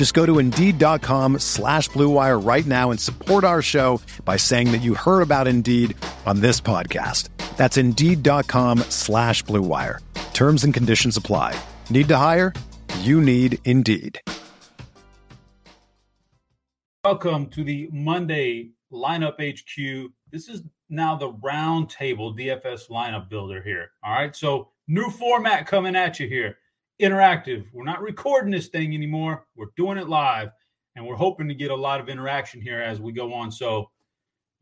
Just go to Indeed.com slash BlueWire right now and support our show by saying that you heard about Indeed on this podcast. That's Indeed.com slash BlueWire. Terms and conditions apply. Need to hire? You need Indeed. Welcome to the Monday Lineup HQ. This is now the round table DFS lineup builder here. All right. So, new format coming at you here interactive. We're not recording this thing anymore. We're doing it live, and we're hoping to get a lot of interaction here as we go on. So,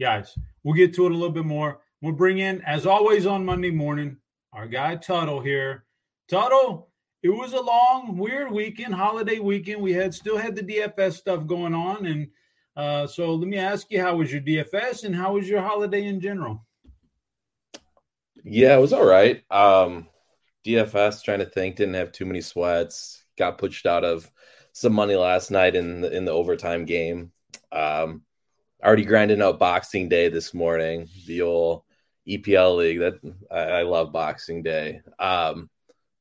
guys, we'll get to it a little bit more. We'll bring in, as always, on Monday morning, our guy Tuttle here. Tuttle, it was a long, weird weekend, holiday weekend. We had still had the DFS stuff going on, and uh, so let me ask you, how was your DFS, and how was your holiday in general? Yeah, it was all right. Um, DFS, trying to think, didn't have too many sweats. Got pushed out of some money last night in the, in the overtime game. Um, already grinding out Boxing Day this morning. The old EPL league that I, I love Boxing Day. Um,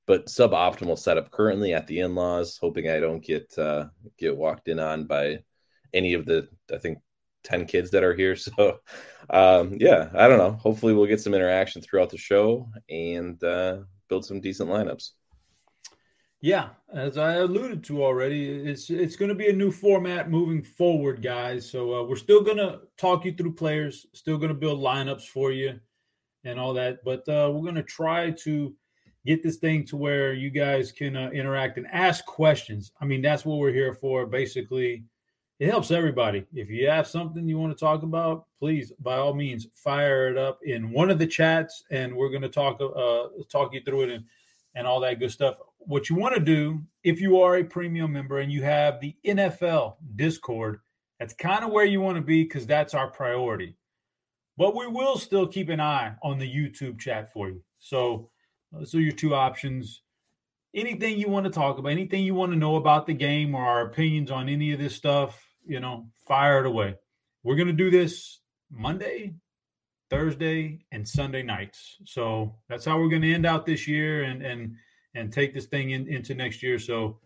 but suboptimal setup currently at the in-laws. Hoping I don't get uh, get walked in on by any of the I think ten kids that are here. So um, yeah, I don't know. Hopefully we'll get some interaction throughout the show and uh, build some decent lineups. Yeah, as I alluded to already, it's it's going to be a new format moving forward, guys. So uh, we're still going to talk you through players, still going to build lineups for you, and all that. But uh, we're going to try to get this thing to where you guys can uh, interact and ask questions. I mean, that's what we're here for. Basically, it helps everybody. If you have something you want to talk about, please, by all means, fire it up in one of the chats, and we're going to talk uh, talk you through it and and all that good stuff. What you want to do, if you are a premium member and you have the NFL Discord, that's kind of where you want to be because that's our priority. But we will still keep an eye on the YouTube chat for you. So, so your two options. Anything you want to talk about, anything you want to know about the game or our opinions on any of this stuff, you know, fire it away. We're going to do this Monday, Thursday, and Sunday nights. So that's how we're going to end out this year and and and take this thing in, into next year. So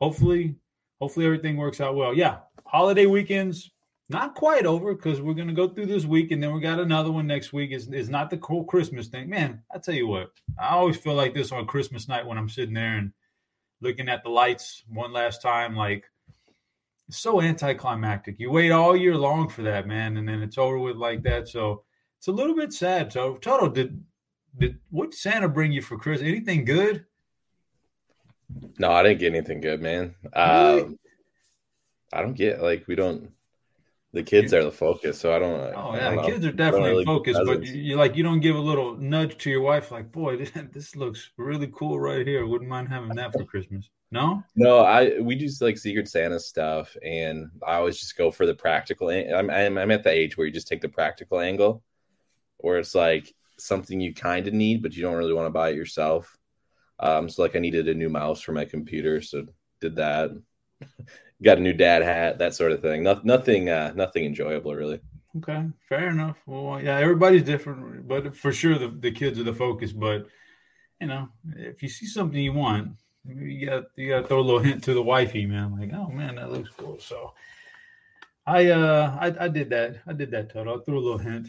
hopefully, hopefully everything works out well. Yeah, holiday weekends not quite over because we're going to go through this week and then we got another one next week. Is is not the whole Christmas thing, man. I tell you what, I always feel like this on Christmas night when I'm sitting there and looking at the lights one last time, like it's so anticlimactic. You wait all year long for that, man, and then it's over with like that. So it's a little bit sad. So Toto, did did what Santa bring you for Christmas? Anything good? No, I didn't get anything good, man. Really? Um, I don't get like we don't. The kids are the focus, so I don't. Oh yeah, don't kids are definitely really focused, but you like you don't give a little nudge to your wife, like, boy, this looks really cool right here. Wouldn't mind having that for Christmas. No, no, I we do like Secret Santa stuff, and I always just go for the practical. I'm I'm, I'm at the age where you just take the practical angle, where it's like something you kind of need, but you don't really want to buy it yourself. Um, so like I needed a new mouse for my computer, so did that. Got a new dad hat, that sort of thing. No, nothing, uh, nothing enjoyable really. Okay, fair enough. Well, yeah, everybody's different, but for sure the, the kids are the focus. But you know, if you see something you want, you got you got to throw a little hint to the wifey, man. Like, oh man, that looks cool. So, I uh, I, I did that. I did that total. I threw a little hint.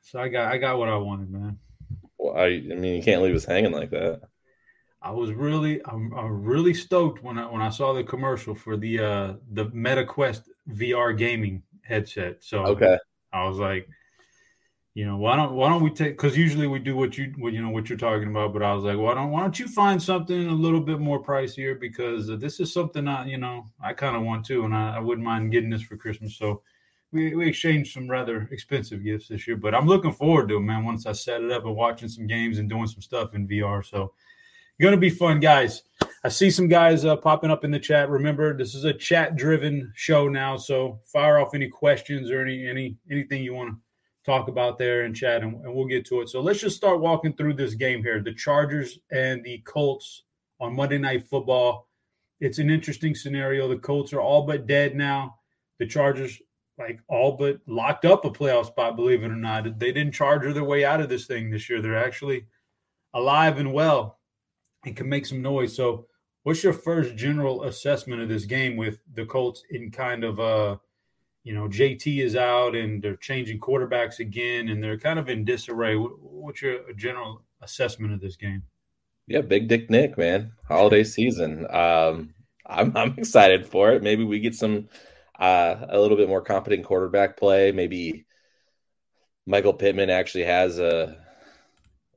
So I got I got what I wanted, man. Well, I I mean, you can't leave us hanging like that. I was really I'm, I'm really stoked when I when I saw the commercial for the uh the MetaQuest VR gaming headset. So okay, I was like, you know, why don't why don't we take? Because usually we do what you what you know what you're talking about. But I was like, why don't why don't you find something a little bit more pricier? Because this is something I you know I kind of want to, and I, I wouldn't mind getting this for Christmas. So we, we exchanged some rather expensive gifts this year, but I'm looking forward to it, man. Once I set it up and watching some games and doing some stuff in VR, so to be fun, guys. I see some guys uh, popping up in the chat. Remember, this is a chat-driven show now, so fire off any questions or any any anything you want to talk about there in chat, and, and we'll get to it. So let's just start walking through this game here: the Chargers and the Colts on Monday Night Football. It's an interesting scenario. The Colts are all but dead now. The Chargers like all but locked up a playoff spot, believe it or not. They didn't charge their way out of this thing this year. They're actually alive and well and can make some noise. So, what's your first general assessment of this game with the Colts in kind of uh you know, JT is out and they're changing quarterbacks again and they're kind of in disarray. What's your general assessment of this game? Yeah, big dick Nick, man. Holiday season. Um I'm I'm excited for it. Maybe we get some uh, a little bit more competent quarterback play. Maybe Michael Pittman actually has a,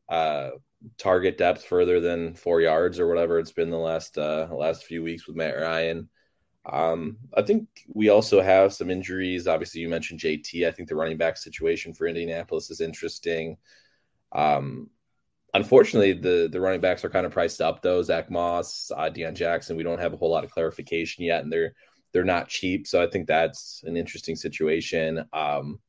a, target depth further than four yards or whatever it's been the last uh, last few weeks with Matt Ryan. Um, I think we also have some injuries. Obviously, you mentioned JT. I think the running back situation for Indianapolis is interesting. Um, unfortunately, the the running backs are kind of priced up though. Zach Moss, uh, Deon Jackson. We don't have a whole lot of clarification yet, and they're they're not cheap, so I think that's an interesting situation. Um,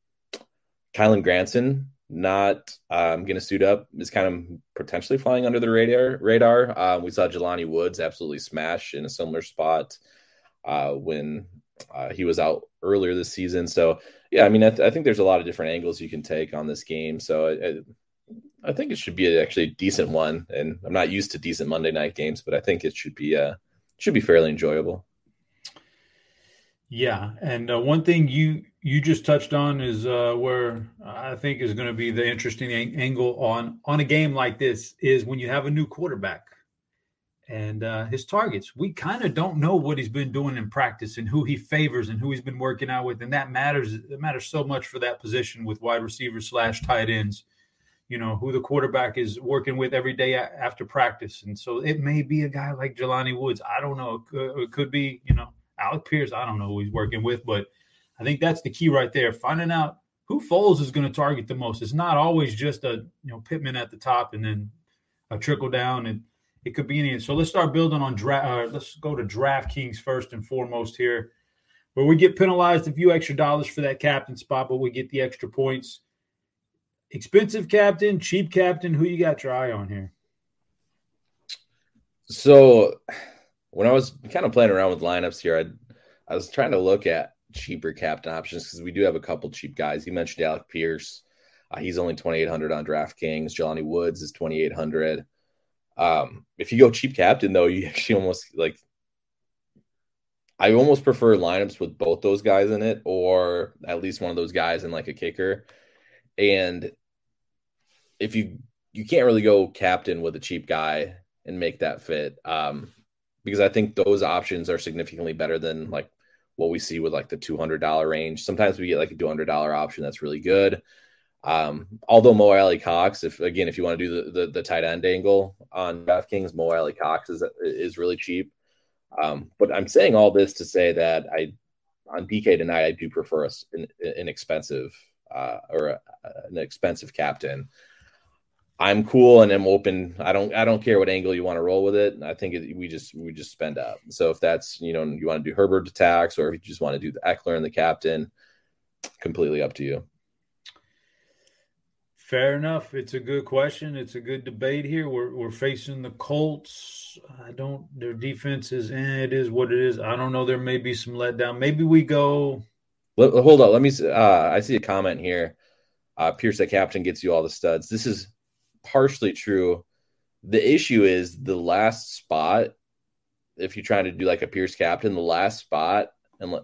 Kylen Granson not um, going to suit up is kind of potentially flying under the radar. Radar. Uh, we saw Jelani Woods absolutely smash in a similar spot uh, when uh, he was out earlier this season. So yeah, I mean, I, th- I, think there's a lot of different angles you can take on this game. So I, I think it should be actually a decent one. And I'm not used to decent Monday night games, but I think it should be uh, should be fairly enjoyable. Yeah, and uh, one thing you you just touched on is uh, where I think is going to be the interesting angle on on a game like this is when you have a new quarterback and uh, his targets. We kind of don't know what he's been doing in practice and who he favors and who he's been working out with, and that matters. It matters so much for that position with wide receivers slash tight ends. You know who the quarterback is working with every day after practice, and so it may be a guy like Jelani Woods. I don't know. It could, it could be you know Alec Pierce, I don't know who he's working with, but I think that's the key right there. Finding out who Foles is going to target the most. It's not always just a you know Pittman at the top and then a trickle down, and it could be any. So let's start building on draft. Uh, let's go to DraftKings first and foremost here, where we get penalized a few extra dollars for that captain spot, but we get the extra points. Expensive captain, cheap captain. Who you got your eye on here? So when I was kind of playing around with lineups here, I I was trying to look at cheaper captain options because we do have a couple cheap guys. You mentioned Alec Pierce. Uh, he's only 2,800 on DraftKings. Jelani Woods is 2,800. Um, if you go cheap captain, though, you actually almost like, I almost prefer lineups with both those guys in it, or at least one of those guys in like a kicker. And if you you can't really go captain with a cheap guy and make that fit. Um, because I think those options are significantly better than like what we see with like the two hundred dollar range. Sometimes we get like a two hundred dollar option that's really good. Um, although Mo Alie-Cox, if again if you want to do the, the, the tight end angle on DraftKings, Mo Alie-Cox is is really cheap. Um, but I'm saying all this to say that I on DK tonight I do prefer a, an, an expensive uh, or a, an expensive captain. I'm cool and I'm open. I don't I don't care what angle you want to roll with it. I think it, we just we just spend up. So if that's you know you want to do Herbert attacks or if you just want to do the Ekeler and the captain, completely up to you. Fair enough. It's a good question. It's a good debate here. We're we're facing the Colts. I don't. Their defense is. Eh, it is what it is. I don't know. There may be some letdown. Maybe we go. Let, hold on. Let me. Uh, I see a comment here. Uh, Pierce, the captain, gets you all the studs. This is partially true. The issue is the last spot. If you're trying to do like a Pierce captain, the last spot and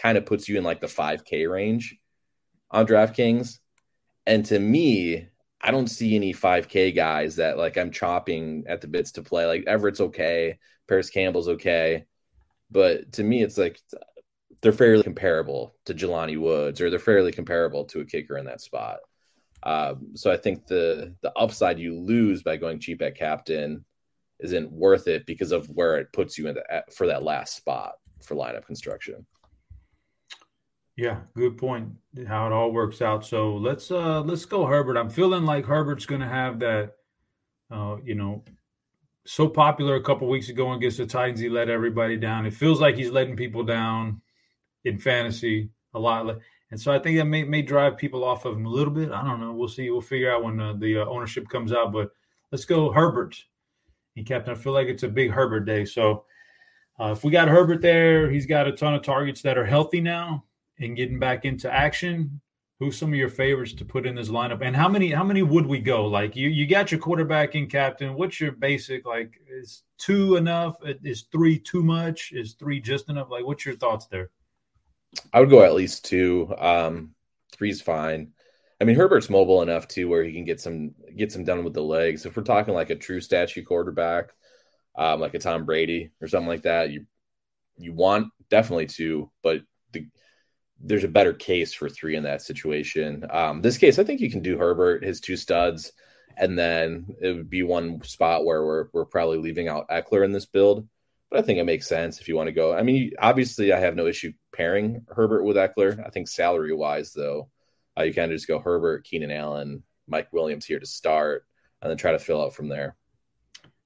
kind of puts you in like the 5K range on DraftKings. And to me, I don't see any 5K guys that like I'm chopping at the bits to play. Like Everett's okay, Parris Campbell's okay, but to me, it's like they're fairly comparable to Jelani Woods, or they're fairly comparable to a kicker in that spot. Um, so I think the the upside you lose by going cheap at captain isn't worth it because of where it puts you in the, for that last spot for lineup construction. Yeah, good point. How it all works out. So let's uh let's go Herbert. I'm feeling like Herbert's going to have that uh you know so popular a couple weeks ago against the Titans he let everybody down. It feels like he's letting people down in fantasy a lot. And so I think that may may drive people off of him a little bit. I don't know. We'll see. We'll figure out when uh, the uh, ownership comes out, but let's go Herbert. And captain, I feel like it's a big Herbert day. So uh, if we got Herbert there, he's got a ton of targets that are healthy now and getting back into action, who's some of your favorites to put in this lineup? And how many how many would we go? Like you you got your quarterback in captain. What's your basic like is two enough? Is three too much? Is three just enough? Like what's your thoughts there? I would go at least two. Um three's fine. I mean Herbert's mobile enough too where he can get some get some done with the legs. If we're talking like a true statue quarterback, um, like a Tom Brady or something like that, you you want definitely two, but there's a better case for three in that situation. Um, this case, I think you can do Herbert, his two studs, and then it would be one spot where we're we're probably leaving out Ekeler in this build. But I think it makes sense if you want to go. I mean, obviously, I have no issue pairing Herbert with Ekeler. I think salary wise, though, uh, you kind of just go Herbert, Keenan Allen, Mike Williams here to start, and then try to fill out from there.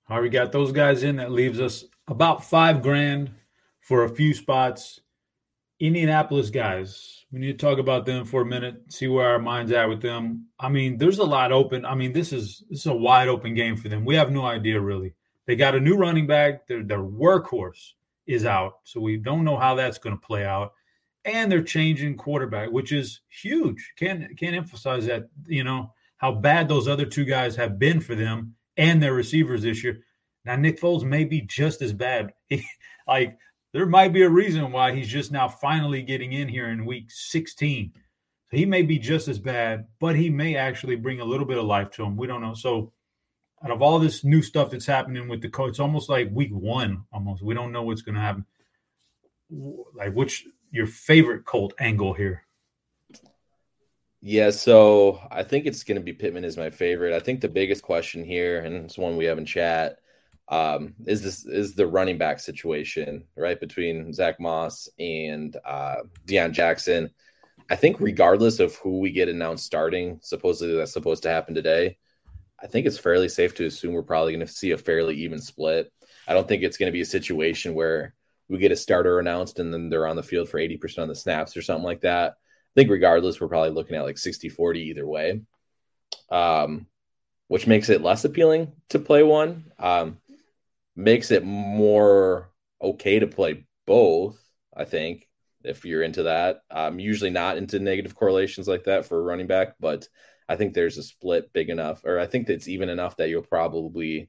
All right, we got those guys in. That leaves us about five grand for a few spots Indianapolis guys, we need to talk about them for a minute, see where our minds at with them. I mean, there's a lot open. I mean, this is this is a wide open game for them. We have no idea really. They got a new running back. Their their workhorse is out, so we don't know how that's going to play out. And they're changing quarterback, which is huge. Can't can't emphasize that. You know how bad those other two guys have been for them and their receivers this year. Now Nick Foles may be just as bad. He, like there might be a reason why he's just now finally getting in here in week 16. So he may be just as bad, but he may actually bring a little bit of life to him. We don't know. So out of all this new stuff that's happening with the coach, it's almost like week one almost. We don't know what's going to happen. Like which your favorite Colt angle here? Yeah, so I think it's going to be Pittman is my favorite. I think the biggest question here, and it's one we have in chat, um, is this is the running back situation right between Zach Moss and uh, Deon Jackson. I think regardless of who we get announced starting, supposedly that's supposed to happen today. I think it's fairly safe to assume we're probably going to see a fairly even split. I don't think it's going to be a situation where we get a starter announced and then they're on the field for 80% of the snaps or something like that. I think regardless, we're probably looking at like 60 40 either way, um, which makes it less appealing to play one. Um, makes it more okay to play both. I think if you're into that, I'm usually not into negative correlations like that for a running back, but I think there's a split big enough, or I think it's even enough that you'll probably,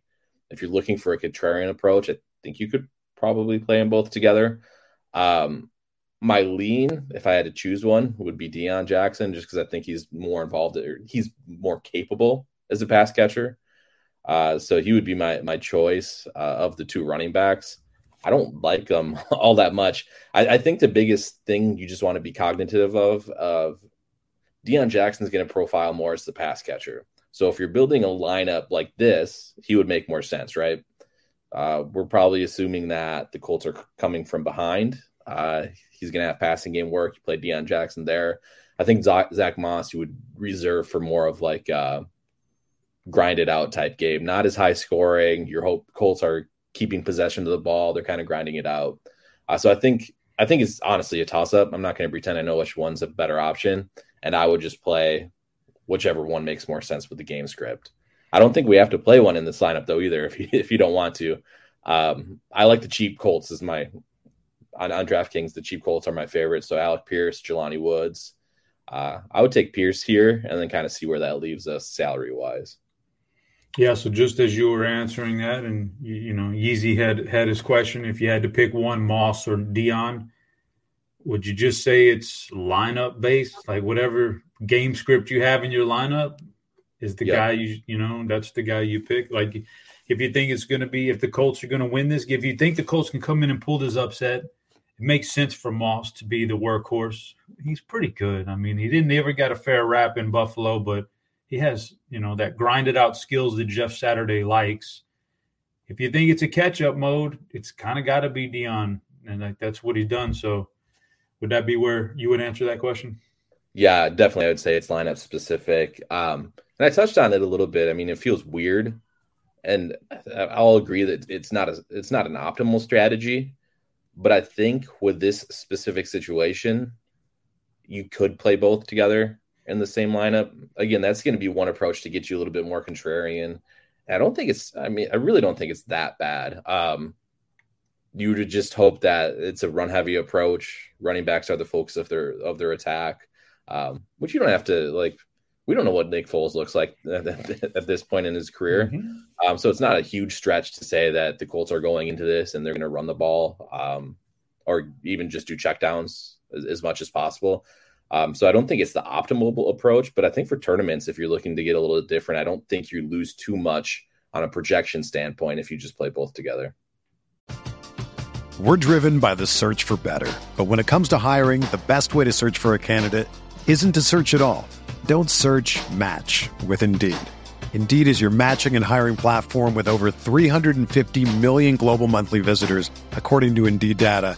if you're looking for a contrarian approach, I think you could probably play them both together. Um, my lean, if I had to choose one, would be Deon Jackson, just because I think he's more involved, or he's more capable as a pass catcher. Uh, so he would be my my choice uh, of the two running backs. I don't like them all that much. I, I think the biggest thing you just want to be cognitive of of Deon Jackson's going to profile more as the pass catcher. So if you're building a lineup like this, he would make more sense, right? Uh, we're probably assuming that the Colts are coming from behind. Uh, he's going to have passing game work. You play Deon Jackson there. I think Zach, Zach Moss you would reserve for more of like uh, grinded out type game, not as high scoring. Your hope Colts are keeping possession of the ball; they're kind of grinding it out. Uh, so I think I think it's honestly a toss up. I'm not going to pretend I know which one's a better option, and I would just play whichever one makes more sense with the game script. I don't think we have to play one in this lineup though either. If you if you don't want to, um, I like the cheap Colts as my on, on DraftKings. The cheap Colts are my favorite. So Alec Pierce, Jelani Woods. Uh, I would take Pierce here and then kind of see where that leaves us salary wise. Yeah, so just as you were answering that, and you, you, know, Yeezy had had his question: if you had to pick one, Moss or Deon, would you just say it's lineup based, like whatever game script you have in your lineup is the yep. guy you you know that's the guy you pick? Like, if you think it's going to be if the Colts are going to win this, if you think the Colts can come in and pull this upset, it makes sense for Moss to be the workhorse. He's pretty good. I mean, he didn't ever got a fair rap in Buffalo, but he has you know that grinded out skills that Jeff Saturday likes. If you think it's a catch up mode, it's kind of got to be Deon, and like that's what he's done. So, would that be where you would answer that question? Yeah, definitely. I would say it's lineup specific. Um, and I touched on it a little bit. I mean, it feels weird, and I'll agree that it's not a it's not an optimal strategy. But I think with this specific situation, you could play both together in the same lineup. Again, that's going to be one approach to get you a little bit more contrarian. I don't think it's. I mean, I really don't think it's that bad. Um, you would just hope that it's a run heavy approach. Running backs are the focus of their of their attack, um, which you don't have to like. We don't know what Nick Foles looks like at, at this point in his career, mm-hmm. um, so it's not a huge stretch to say that the Colts are going into this and they're going to run the ball, um, or even just do checkdowns as, as much as possible. Um, so I don't think it's the optimal approach, but I think for tournaments, if you're looking to get a little different, I don't think you lose too much on a projection standpoint if you just play both together. We're driven by the search for better. But when it comes to hiring, the best way to search for a candidate isn't to search at all. Don't search match with Indeed. Indeed is your matching and hiring platform with over 350 million global monthly visitors, according to Indeed data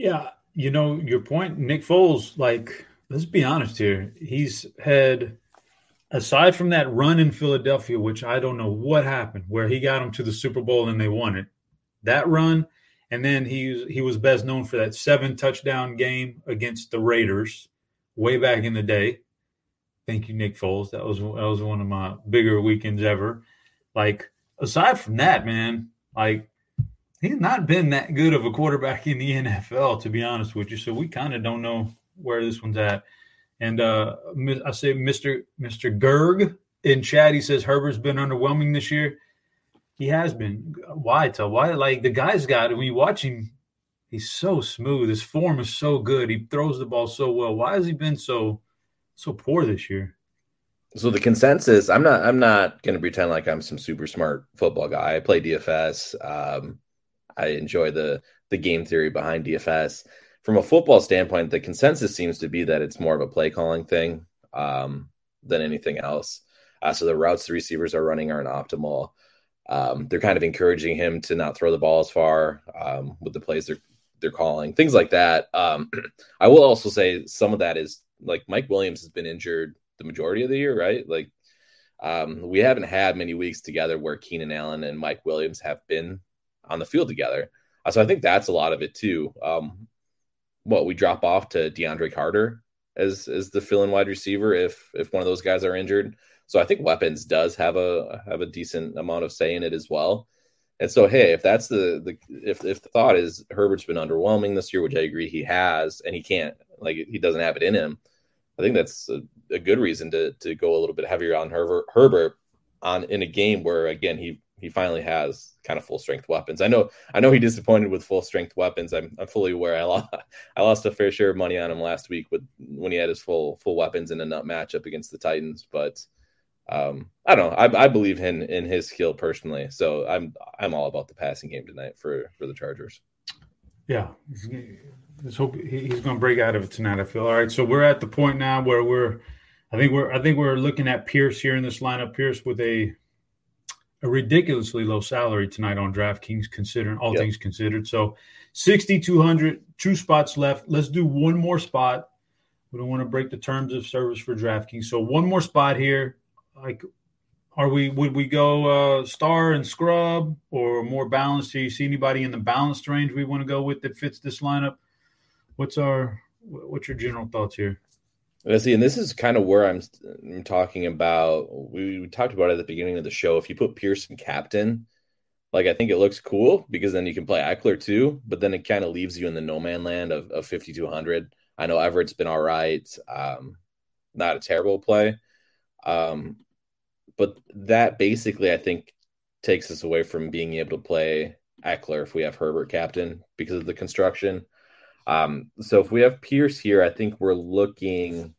Yeah, you know, your point, Nick Foles, like, let's be honest here. He's had, aside from that run in Philadelphia, which I don't know what happened, where he got them to the Super Bowl and they won it, that run, and then he, he was best known for that seven touchdown game against the Raiders way back in the day. Thank you, Nick Foles. That was that was one of my bigger weekends ever. Like aside from that, man, like he's not been that good of a quarterback in the NFL, to be honest with you. So we kind of don't know where this one's at. And uh, I say, Mister Mister Gerg in chat, he says Herbert's been underwhelming this year. He has been. Why? Tell why? Like the guy's got. When you watch him, he's so smooth. His form is so good. He throws the ball so well. Why has he been so so poor this year? So the consensus, I'm not I'm not going to pretend like I'm some super smart football guy. I play DFS. Um, I enjoy the the game theory behind DFS. From a football standpoint, the consensus seems to be that it's more of a play calling thing um, than anything else. Uh, so the routes the receivers are running aren't optimal. Um, they're kind of encouraging him to not throw the ball as far um, with the plays they're they're calling, things like that. Um, I will also say some of that is like Mike Williams has been injured the majority of the year, right? Like um, we haven't had many weeks together where Keenan Allen and Mike Williams have been on the field together. Uh, so I think that's a lot of it too. Um, what we drop off to DeAndre Carter as as the fill-in wide receiver if if one of those guys are injured. So I think weapons does have a have a decent amount of say in it as well. And so hey, if that's the the if if the thought is Herbert's been underwhelming this year, which I agree he has, and he can't like he doesn't have it in him. I think that's a, a good reason to to go a little bit heavier on Herbert Herbert on in a game where again he he finally has kind of full strength weapons. I know I know he disappointed with full strength weapons. I'm I'm fully aware. I lost I lost a fair share of money on him last week with when he had his full full weapons in a nut matchup against the Titans. But um, I don't know. I, I believe in in his skill personally. So I'm I'm all about the passing game tonight for for the Chargers. Yeah, let's hope he's going to break out of it tonight. I feel all right. So we're at the point now where we're. I think we're I think we're looking at Pierce here in this lineup. Pierce with a a ridiculously low salary tonight on DraftKings, considering all yep. things considered. So, 6,200, two spots left. Let's do one more spot. We don't want to break the terms of service for DraftKings. So, one more spot here. Like, are we would we go uh, star and scrub or more balanced? Do you see anybody in the balanced range we want to go with that fits this lineup? What's our what's your general thoughts here? Let's see, and this is kind of where I'm, I'm talking about. We, we, talked about it at the beginning of the show. If you put Pearson captain, like I think it looks cool because then you can play Ekeler too, but then it kind of leaves you in the no man land of, of 5200. I know Everett's been all right, um, not a terrible play, um, but that basically I think takes us away from being able to play Ekeler if we have Herbert captain because of the construction. Um, so if we have Pierce here, I think we're looking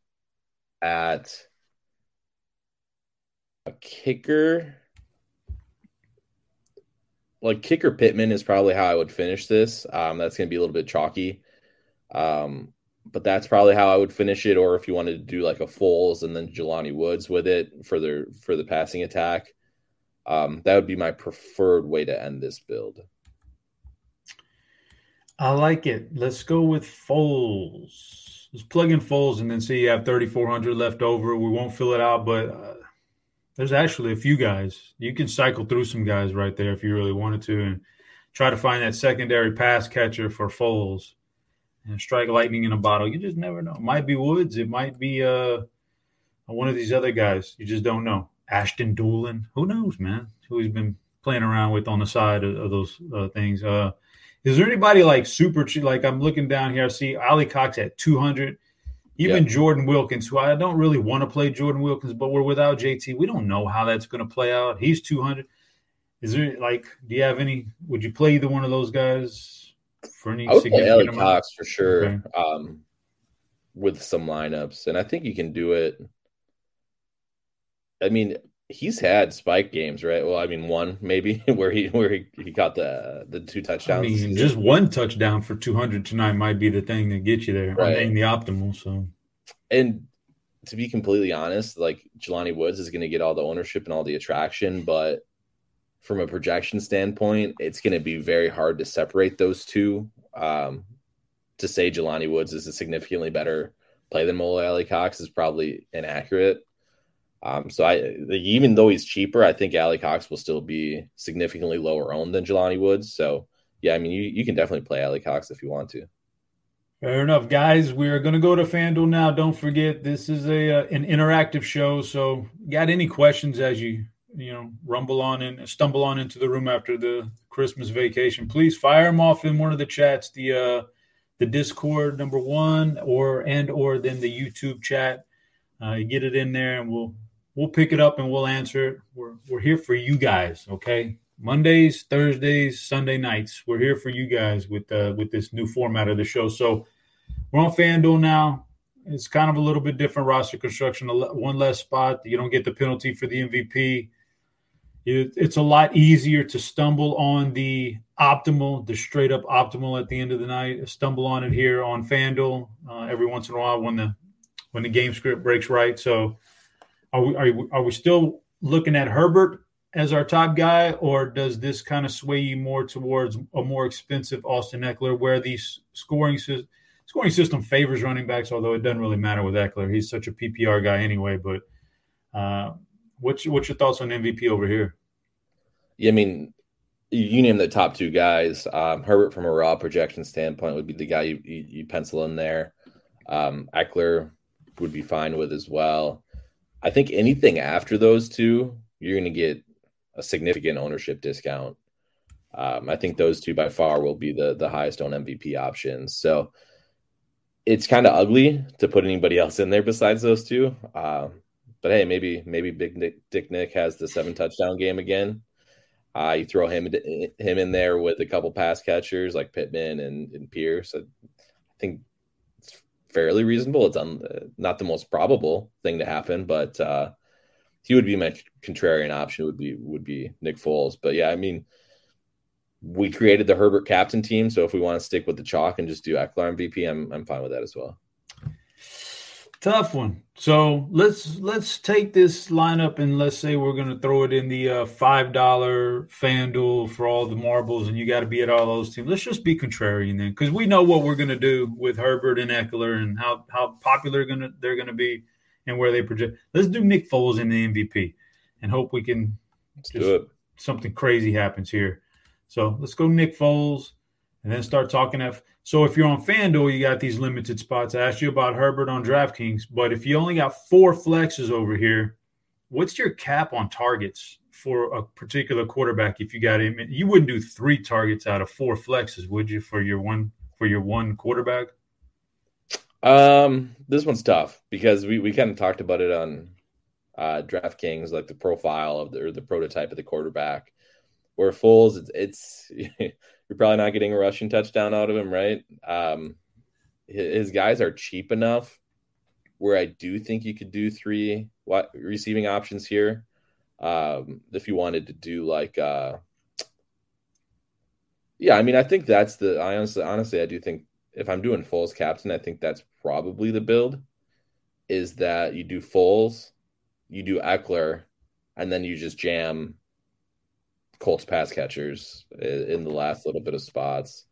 at a kicker. Like kicker Pittman is probably how I would finish this. Um, that's going to be a little bit chalky. Um, but that's probably how I would finish it. Or if you wanted to do like a Foles and then Jelani Woods with it for the for the passing attack, um, that would be my preferred way to end this build. I like it. Let's go with Foles. Let's plug in Foles and then see you have 3,400 left over. We won't fill it out, but uh, there's actually a few guys. You can cycle through some guys right there if you really wanted to and try to find that secondary pass catcher for Foles and strike lightning in a bottle. You just never know. It might be Woods. It might be uh, one of these other guys. You just don't know. Ashton Dulin. Who knows, man? Who he's been playing around with on the side of, of those uh, things. Uh, is there anybody like super cheap? Like I'm looking down here, I see Alie-Cox at 200. Even Jordan Wilkins, who I don't really want to play Jordan Wilkins, but we're without JT. We don't know how that's going to play out. He's 200. Is there like, do you have any? Would you play either one of those guys for any? I would play Alie-Cox for sure. Okay. Um, with some lineups, and I think you can do it. I mean, he's had spike games, right? Well, I mean, one maybe where he where he, he got the the two touchdowns. I mean, just one touchdown for two hundred tonight might be the thing that gets you there. Right. I mean, the optimal. So, and to be completely honest, like Jelani Woods is going to get all the ownership and all the attraction, but from a projection standpoint, it's going to be very hard to separate those two. Um, to say Jelani Woods is a significantly better play than Mo Alie-Cox is probably inaccurate. Um, so I even though he's cheaper, I think Alie-Cox will still be significantly lower owned than Jelani Woods. So yeah, I mean you, you can definitely play Alie-Cox if you want to. Fair enough, guys. We are going to go to FanDuel now. Don't forget this is a uh, an interactive show. So got any questions as you you know rumble on and stumble on into the room after the Christmas vacation? Please fire them off in one of the chats. The uh, the Discord number one, or and or then the YouTube chat. Uh, get it in there, and we'll we'll pick it up and we'll answer it. We're we're here for you guys, okay? Mondays, Thursdays, Sunday nights. We're here for you guys with uh, with this new format of the show. So we're on FanDuel now. It's kind of a little bit different roster construction. One less spot. You don't get the penalty for the MVP. it's a lot easier to stumble on the optimal, the straight up optimal at the end of the night. Stumble on it here on FanDuel uh, every once in a while when the when the game script breaks right. So are we, are we, are we still looking at Herbert as our top guy, or does this kind of sway you more towards a more expensive Austin Ekeler, where the scoring scoring system favors running backs? Although it doesn't really matter with Ekeler, he's such a PPR guy anyway. But uh, what's what's your thoughts on MVP over here? Yeah, I mean, you name the top two guys. Um, Herbert, from a raw projection standpoint, would be the guy you, you, you pencil in there. Um, Ekeler would be fine with as well. I think anything after those two, you're going to get a significant ownership discount. Um, I think those two by far will be the the highest owned MVP options. So it's kind of ugly to put anybody else in there besides those two. Um, but hey, maybe maybe Big Nick, Dick Nick has the seven touchdown game again. Uh, you throw him him in there with a couple pass catchers like Pittman and, and Pierce. I think fairly reasonable. It's un, not the most probable thing to happen, but uh, he would be my contrarian option. Would be would be Nick Foles. But yeah, I mean, we created the Herbert captain team, so if we want to stick with the chalk and just do Ekeler MVP, I'm I'm fine with that as well. Tough one. So let's let's take this lineup and let's say we're going to throw it in the uh, five dollar FanDuel for all the marbles, and you got to be at all those teams. Let's just be contrarian then, because we know what we're going to do with Herbert and Ekeler and how how popular gonna they're going to be and where they project. Let's do Nick Foles in the MVP, and hope we can let's do it. Something crazy happens here. So let's go Nick Foles and then start talking F. So if you're on FanDuel, you got these limited spots. I asked you about Herbert on DraftKings, but if you only got four flexes over here, what's your cap on targets for a particular quarterback? If you got him, you wouldn't do three targets out of four flexes, would you, for your one for your one quarterback? Um, this one's tough because we, we kind of talked about it on uh, DraftKings, like the profile of the or the prototype of the quarterback. Where Foles, it's, it's you're probably not getting a rushing touchdown out of him, right? Um, his, guys are cheap enough where I do think you could do three receiving options here. Um, if you wanted to do like, uh, yeah, I mean, I think that's the. I honestly, honestly, I do think if I'm doing Foles captain, I think that's probably the build. Is that you do Foles, you do Ekeler, and then you just jam Colts pass catchers in the last little bit of spots.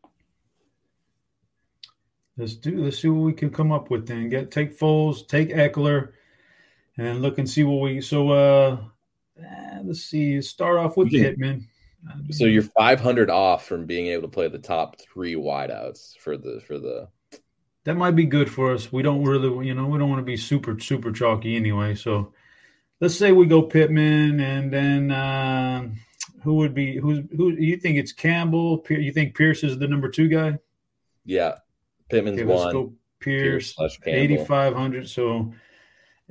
Let's do. Let's see what we can come up with. Then get take Foles, take Ekeler, and look and see what we. So uh, eh, let's see. Start off with can, Pittman. So you're 500 off from being able to play the top three wideouts for the for the. That might be good for us. We don't really, you know, we don't want to be super super chalky anyway. So let's say we go Pittman, and then uh, who would be who's who? You think it's Campbell? You think Pierce is the number two guy? Yeah, Pittman's okay, one. Go Pierce, Pierce eighty five hundred. So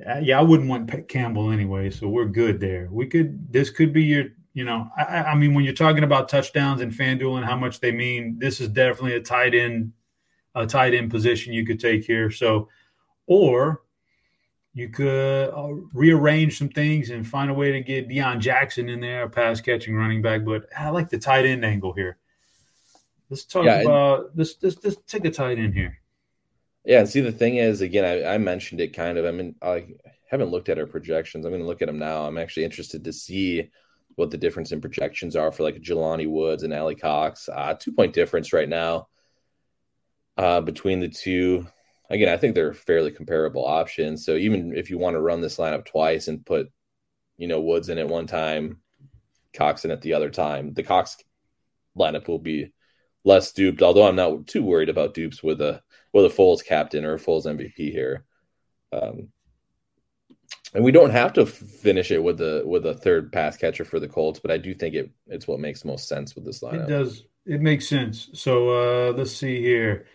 uh, yeah, I wouldn't want Campbell anyway. So we're good there. We could. This could be your. You know, I, I mean, when you're talking about touchdowns and FanDuel and how much they mean, this is definitely a tight end, a tight end position you could take here. So, or you could uh, rearrange some things and find a way to get Deon Jackson in there, pass catching running back. But I like the tight end angle here. Let's talk yeah, about this. Let's, let's, let's take a tight end here. Yeah, and see the thing is, again, I, I mentioned it kind of. I mean, I haven't looked at our projections. I'm going to look at them now. I'm actually interested to see what the difference in projections are for like Jelani Woods and Alie-Cox. Uh, two point difference right now uh, between the two. Again, I think they're fairly comparable options. So even if you want to run this lineup twice and put, you know, Woods in at one time, Cox in at the other time, the Cox lineup will be less duped. Although I'm not too worried about dupes with a with a Foles captain or a Foles MVP here. Um, and we don't have to finish it with the with a third pass catcher for the Colts, but I do think it it's what makes most sense with this lineup. It does. It makes sense. So uh, let's see here.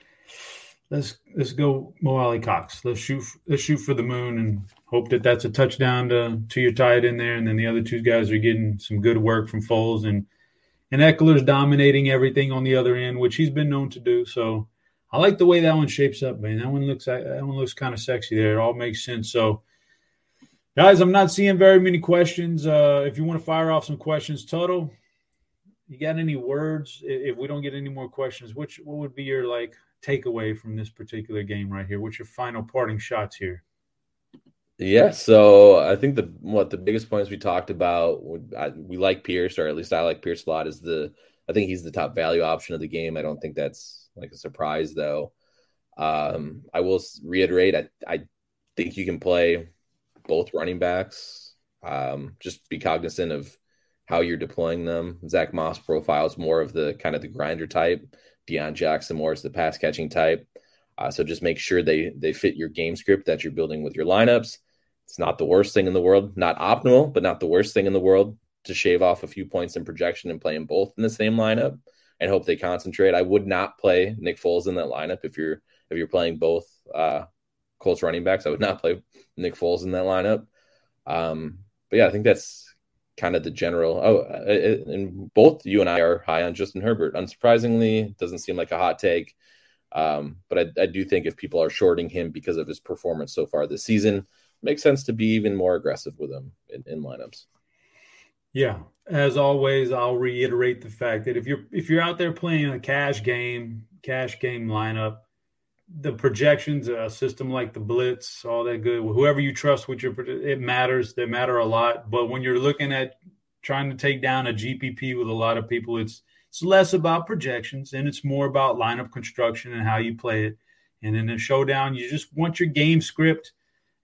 Let's let's go Mo Alie-Cox. Let's shoot. Let's shoot for the moon and hope that that's a touchdown to to your tight in there, and then the other two guys are getting some good work from Foles and and Ekeler's dominating everything on the other end, which he's been known to do. So I like the way that one shapes up, man. That one looks that one looks kind of sexy there. It all makes sense. So Guys, I'm not seeing very many questions. Uh, if you want to fire off some questions, Toto, you got any words? If we don't get any more questions, which what would be your like takeaway from this particular game right here? What's your final parting shots here? Yeah, so I think the what the biggest points we talked about, I, we like Pierce, or at least I like Pierce a lot. Is the I think he's the top value option of the game. I don't think that's like a surprise though. Um, I will reiterate, I I think you can play both running backs. Um, just be cognizant of how you're deploying them. Zach Moss profiles more of the kind of the grinder type. Deon Jackson more is the pass catching type. Uh, so just make sure they they fit your game script that you're building with your lineups. It's not the worst thing in the world, not optimal, but not the worst thing in the world to shave off a few points in projection and play them both in the same lineup and hope they concentrate. I would not play Nick Foles in that lineup if you're if you're playing both uh, Colts running backs. I would not play Nick Foles in that lineup. Um, but yeah, I think that's kind of the general. Oh, it, and both you and I are high on Justin Herbert. Unsurprisingly, doesn't seem like a hot take. Um, but I, I, do think if people are shorting him because of his performance so far this season, makes sense to be even more aggressive with him in, in lineups. Yeah, as always, I'll reiterate the fact that if you're if you're out there playing a cash game, cash game lineup, the projections, a system like the Blitz, all that good. Whoever you trust with your, it matters. They matter a lot. But when you're looking at trying to take down a GPP with a lot of people, it's it's less about projections and it's more about lineup construction and how you play it. And in a showdown, you just want your game script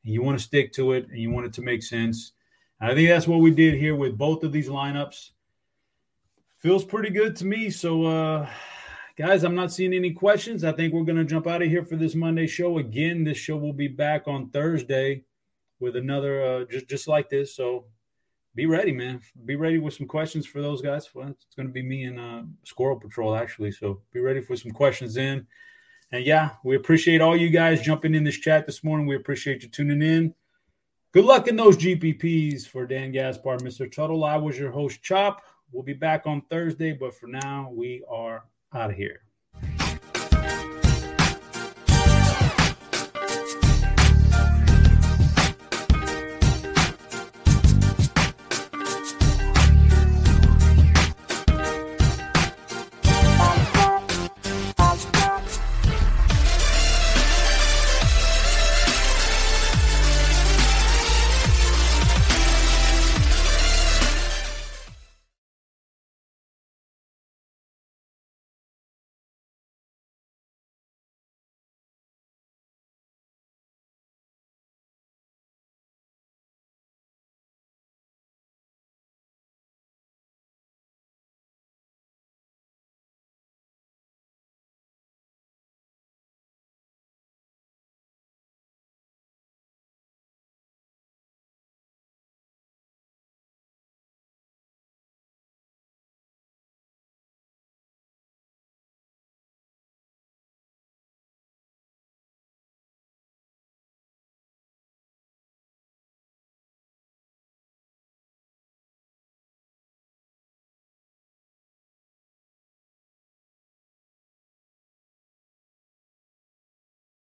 and you want to stick to it and you want it to make sense. I think that's what we did here with both of these lineups. Feels pretty good to me. So, uh, guys, I'm not seeing any questions. I think we're going to jump out of here for this Monday show. Again, this show will be back on Thursday with another uh, just just like this. So, be ready, man. Be ready with some questions for those guys. Well, it's going to be me and uh, Squirrel Patrol actually. So, be ready for some questions in. And yeah, we appreciate all you guys jumping in this chat this morning. We appreciate you tuning in. Good luck in those GPPs for Dan Gaspar, Mr. Tuttle. I was your host, Chop. We'll be back on Thursday, but for now, we are out of here.